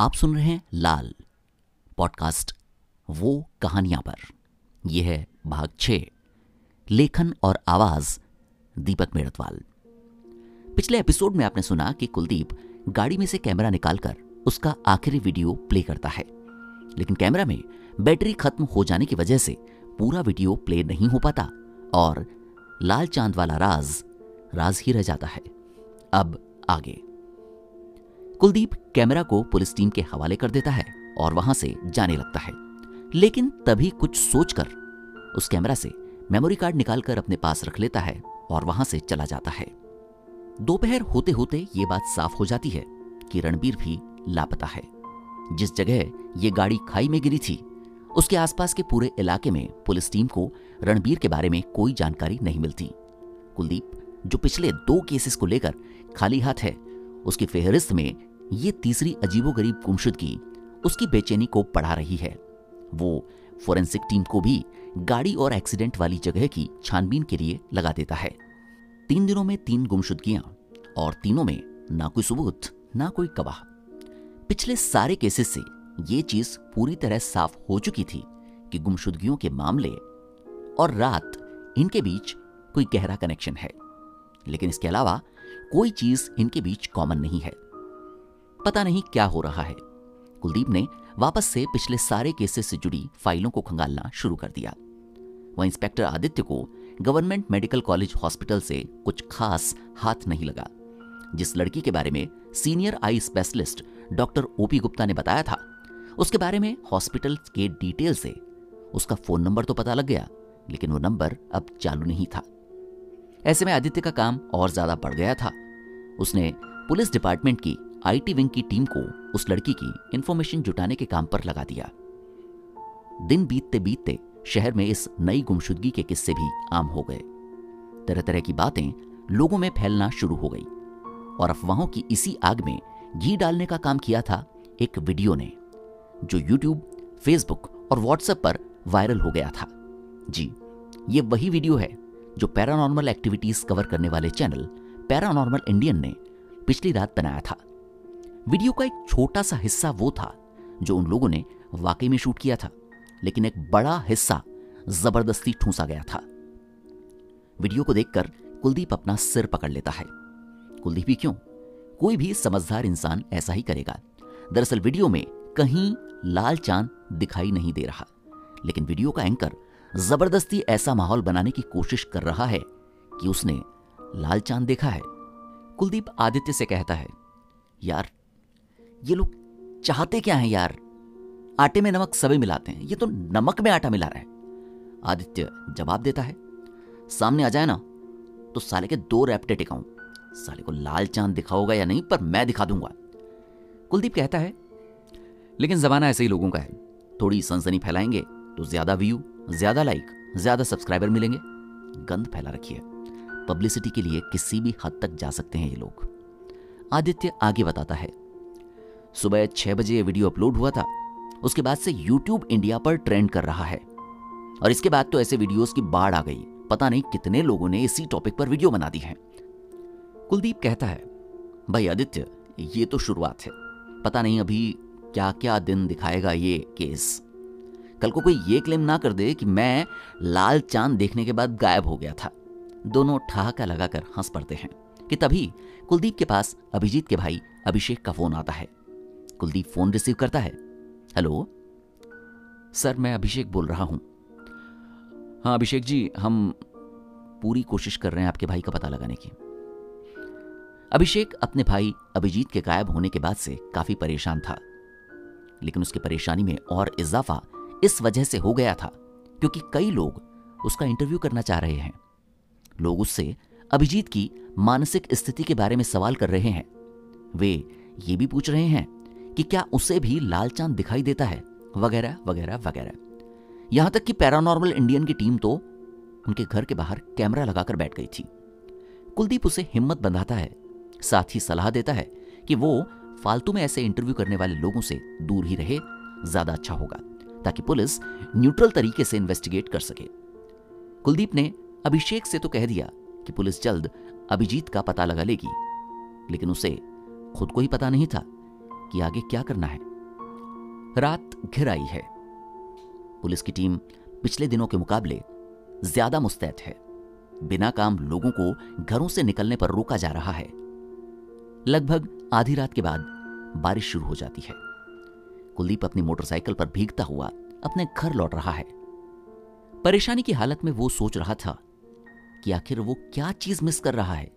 आप सुन रहे हैं लाल पॉडकास्ट, वो कहानियाँ पर। यह है भाग छ लेखन और आवाज़, दीपक मेड़तवाल पिछले एपिसोड में आपने सुना कि कुलदीप गाड़ी में से कैमरा निकालकर उसका आखिरी वीडियो प्ले करता है। लेकिन कैमरा में बैटरी खत्म हो जाने की वजह से पूरा वीडियो प्ले नहीं हो पाता और लाल चाँद वाला राज राज ही रह जाता है। अब आगे। कुलदीप कैमरा को पुलिस टीम के हवाले कर देता है और वहाँ से जाने लगता है। लेकिन तभी कुछ सोचकर उस कैमरा से मेमोरी कार्ड निकालकर अपने पास रख लेता है और वहाँ से चला जाता है। दोपहर होते होते ये बात साफ़ हो जाती है कि रणबीर भी लापता है। जिस जगह ये गाड़ी खाई में गिरी थी, उसके आसपास के पूरे इलाके में पुलिस टीम को रणबीर के बारे में कोई जानकारी नहीं मिलती। कुलदीप, जो पिछले दो केसेस को लेकर खाली हाथ है, उसकी फेहरिस्त में ये तीसरी अजीबोगरीब गुमशुदगी उसकी बेचैनी को बढ़ा रही है। वो फोरेंसिक टीम को भी गाड़ी और एक्सीडेंट वाली जगह की छानबीन के लिए लगा देता है। तीन दिनों में तीन गुमशुदगियाँ और तीनों में ना कोई सबूत, ना कोई गवाह। पिछले सारे केसेस से ये चीज़ पूरी तरह साफ़ हो चुकी थी कि गुमशुदगियों के मामले और रात इनके बीच कोई गहरा कनेक्शन है। लेकिन इसके अलावा कोई चीज़ इनके बीच कॉमन नहीं है। पता नहीं क्या हो रहा है। कुलदीप ने वापस से पिछले सारे केसेस से जुड़ी फाइलों को खंगालना शुरू कर दिया। वह इंस्पेक्टर आदित्य को गवर्नमेंट मेडिकल कॉलेज हॉस्पिटल से कुछ खास हाथ नहीं लगा, जिस लड़की के बारे में senior eye specialist doctor O P Gupta ने बताया था। उसके बारे में हॉस्पिटल के डिटेल से उसका फ़ोन नंबर तो पता लग गया, लेकिन वो नंबर अब चालू नहीं था। ऐसे में आदित्य का काम और ज़्यादा बढ़ गया था। उसने पुलिस डिपार्टमेंट की आईटी विंग की टीम को उस लड़की की इंफॉर्मेशन जुटाने के काम पर लगा दिया। दिन बीतते बीतते शहर में इस नई गुमशुदगी के किस्से भी आम हो गए। तरह तरह की बातें लोगों में फैलना शुरू हो गई और अफवाहों की इसी आग में घी डालने का काम किया था एक वीडियो ने, जो यूट्यूब फेसबुक और व्हाट्सएप पर वायरल हो गया था। जी, ये वही वीडियो है जो पैरानॉर्मल एक्टिविटीज़ कवर करने वाले चैनल पैरानॉर्मल इंडियन ने पिछली रात बनाया था। वीडियो का एक छोटा सा हिस्सा वो था, जो उन लोगों ने वाकई में शूट किया था, लेकिन एक बड़ा हिस्सा ज़बरदस्ती ठूसा गया था। वीडियो को देखकर कुलदीप अपना सिर पकड़ लेता है। कुलदीप ही क्यों? कोई भी समझदार इंसान ऐसा ही करेगा। दरअसल वीडियो में कहीं लाल चाँद दिखाई नहीं दे रहा, लेकिन वीडियो का एंकर ज़बरदस्ती ऐसा माहौल बनाने की कोशिश कर रहा है कि उसने लाल चाँद देखा है। कुलदीप आदित्य से कहता है, यार ये लोग चाहते क्या हैं यार? आटे में नमक सभी मिलाते हैं। ये तो नमक में आटा मिला रहा है। आदित्य जवाब देता है, सामने आ जाए ना तो साले के दो रैपटे टिकाऊं साले को लाल चाँद दिखाओगा या नहीं, पर मैं दिखा दूँगा। कुलदीप कहता है, लेकिन जमाना ऐसे ही लोगों का है। थोड़ी सनसनी फैलाएँगे तो ज़्यादा व्यू ज़्यादा लाइक ज़्यादा सब्सक्राइबर मिलेंगे। गंद फैला रखी है। पब्लिसिटी के लिए किसी भी हद तक जा सकते हैं ये लोग। आदित्य आगे बताता है सुबह छह बजे ये वीडियो अपलोड हुआ था। उसके बाद से यूट्यूब इंडिया पर ट्रेंड कर रहा है। और इसके बाद तो ऐसे वीडियोस की बाढ़ आ गई। पता नहीं कितने लोगों ने इसी टॉपिक पर वीडियो बना दी है। कुलदीप कहता है, भाई आदित्य, ये तो शुरुआत है। पता नहीं अभी क्या क्या दिन दिखाएगा ये केस कल को कोई ये क्लेम ना कर दे कि मैं लाल चाँद देखने के बाद गायब हो गया था। दोनों ठहाका लगाकर हंस पड़ते हैं। कि तभी कुलदीप के पास अभिजीत के भाई अभिषेक का फ़ोन आता है। कुलदीप फ़ोन रिसीव करता है। हेलो? सर, मैं अभिषेक बोल रहा हूँ। हाँ अभिषेक जी, हम पूरी कोशिश कर रहे हैं आपके भाई का पता लगाने की। अभिषेक अपने भाई अभिजीत के गायब होने के बाद से काफ़ी परेशान था। लेकिन उसकी परेशानी में और इजाफा इस वजह से हो गया था, क्योंकि कई लोग उसका इंटरव्यू करना चाह रहे हैं। लोग उससे अभिजीत की मानसिक स्थिति के बारे में सवाल कर रहे हैं। वे ये भी पूछ रहे हैं कि क्या उसे भी लाल चाँद दिखाई देता है? वगैरह वगैरह वगैरह। यहाँ तक कि पैरानॉर्मल इंडियन की टीम तो उनके घर के बाहर कैमरा लगाकर बैठ गई थी। कुलदीप उसे हिम्मत बंधाता है, साथ ही सलाह देता है कि वो फालतू में ऐसे इंटरव्यू करने वाले लोगों से दूर ही रहे, ज़्यादा अच्छा होगा, ताकि पुलिस न्यूट्रल तरीके से इन्वेस्टिगेट कर सके। कुलदीप ने अभिषेक से तो कह दिया कि पुलिस जल्द अभिजीत का पता लगा लेगी, लेकिन उसे खुद को ही पता नहीं था। कि आगे क्या करना है। रात घिर आई है। पुलिस की टीम पिछले दिनों के मुकाबले ज़्यादा मुस्तैद है। बिना काम लोगों को घरों से निकलने पर रोका जा रहा है। लगभग आधी रात के बाद बारिश शुरू हो जाती है। कुलदीप अपनी मोटरसाइकिल पर भीगता हुआ अपने घर लौट रहा है। परेशानी की हालत में वो सोच रहा था कि आखिर वो क्या चीज़ मिस कर रहा है।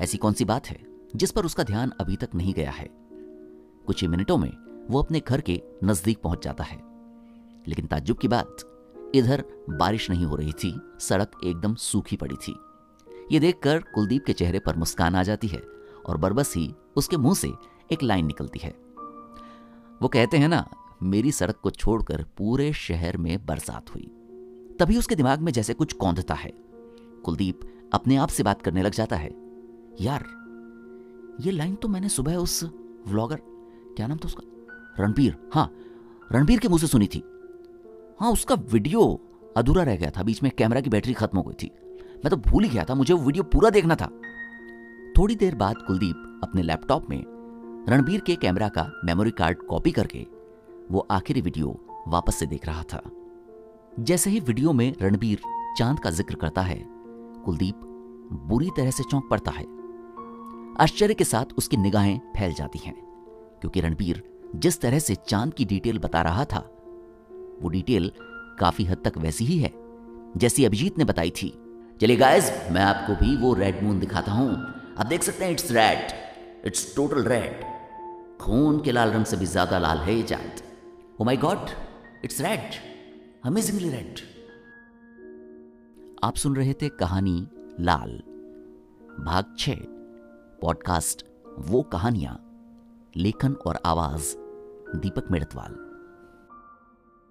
ऐसी कौन सी बात है जिस पर उसका ध्यान अभी तक नहीं गया है? कुछ ही मिनटों में वो अपने घर के नज़दीक पहुँच जाता है। लेकिन ताज्जुब की बात, इधर बारिश नहीं हो रही थी, सड़क एकदम सूखी पड़ी थी। ये देखकर कुलदीप के चेहरे पर मुस्कान आ जाती है और बरबस ही उसके मुँह से एक लाइन निकलती है। वो कहते हैं ना, मेरी सड़क को छोड़कर पूरे शहर में बरसात हुई। तभी उसके दिमाग में जैसे कुछ कौंधता है। कुलदीप अपने आप से बात करने लग जाता है। यार, ये लाइन तो मैंने सुबह उस व्लॉगर क्या नाम था उसका? रणबीर। हाँ रणबीर के मुँह से सुनी थी। हाँ उसका वीडियो अधूरा रह गया था, बीच में कैमरा की बैटरी खत्म हो गई थी। मैं तो भूल ही गया था, मुझे वो वीडियो पूरा देखना था। थोड़ी देर बाद कुलदीप अपने लैपटॉप में रणबीर के कैमरा का मेमोरी कार्ड कॉपी करके वो आखिरी वीडियो वापस से देख रहा था। जैसे ही वीडियो में रणबीर चाँद का ज़िक्र करता है, कुलदीप बुरी तरह से चौंक पड़ता है। आश्चर्य के साथ उसकी निगाहें फैल जाती हैं। क्योंकि रणबीर जिस तरह से चाँद की डिटेल बता रहा था, वो डिटेल काफ़ी हद तक वैसी ही है, जैसी अभिजीत ने बताई थी। चलिए गाइस मैं आपको भी वो रेड मून दिखाता हूँ। आप देख सकते हैं it's red it's total red खून के लाल रंग से भी ज़्यादा लाल है ये चाँद। ओ my God it's red amazingly red आप सुन रहे थे कहानी लाल। भाग छ पॉडकास्ट वो कहानियाँ। लेखन और आवाज़ दीपक मेड़तवाल।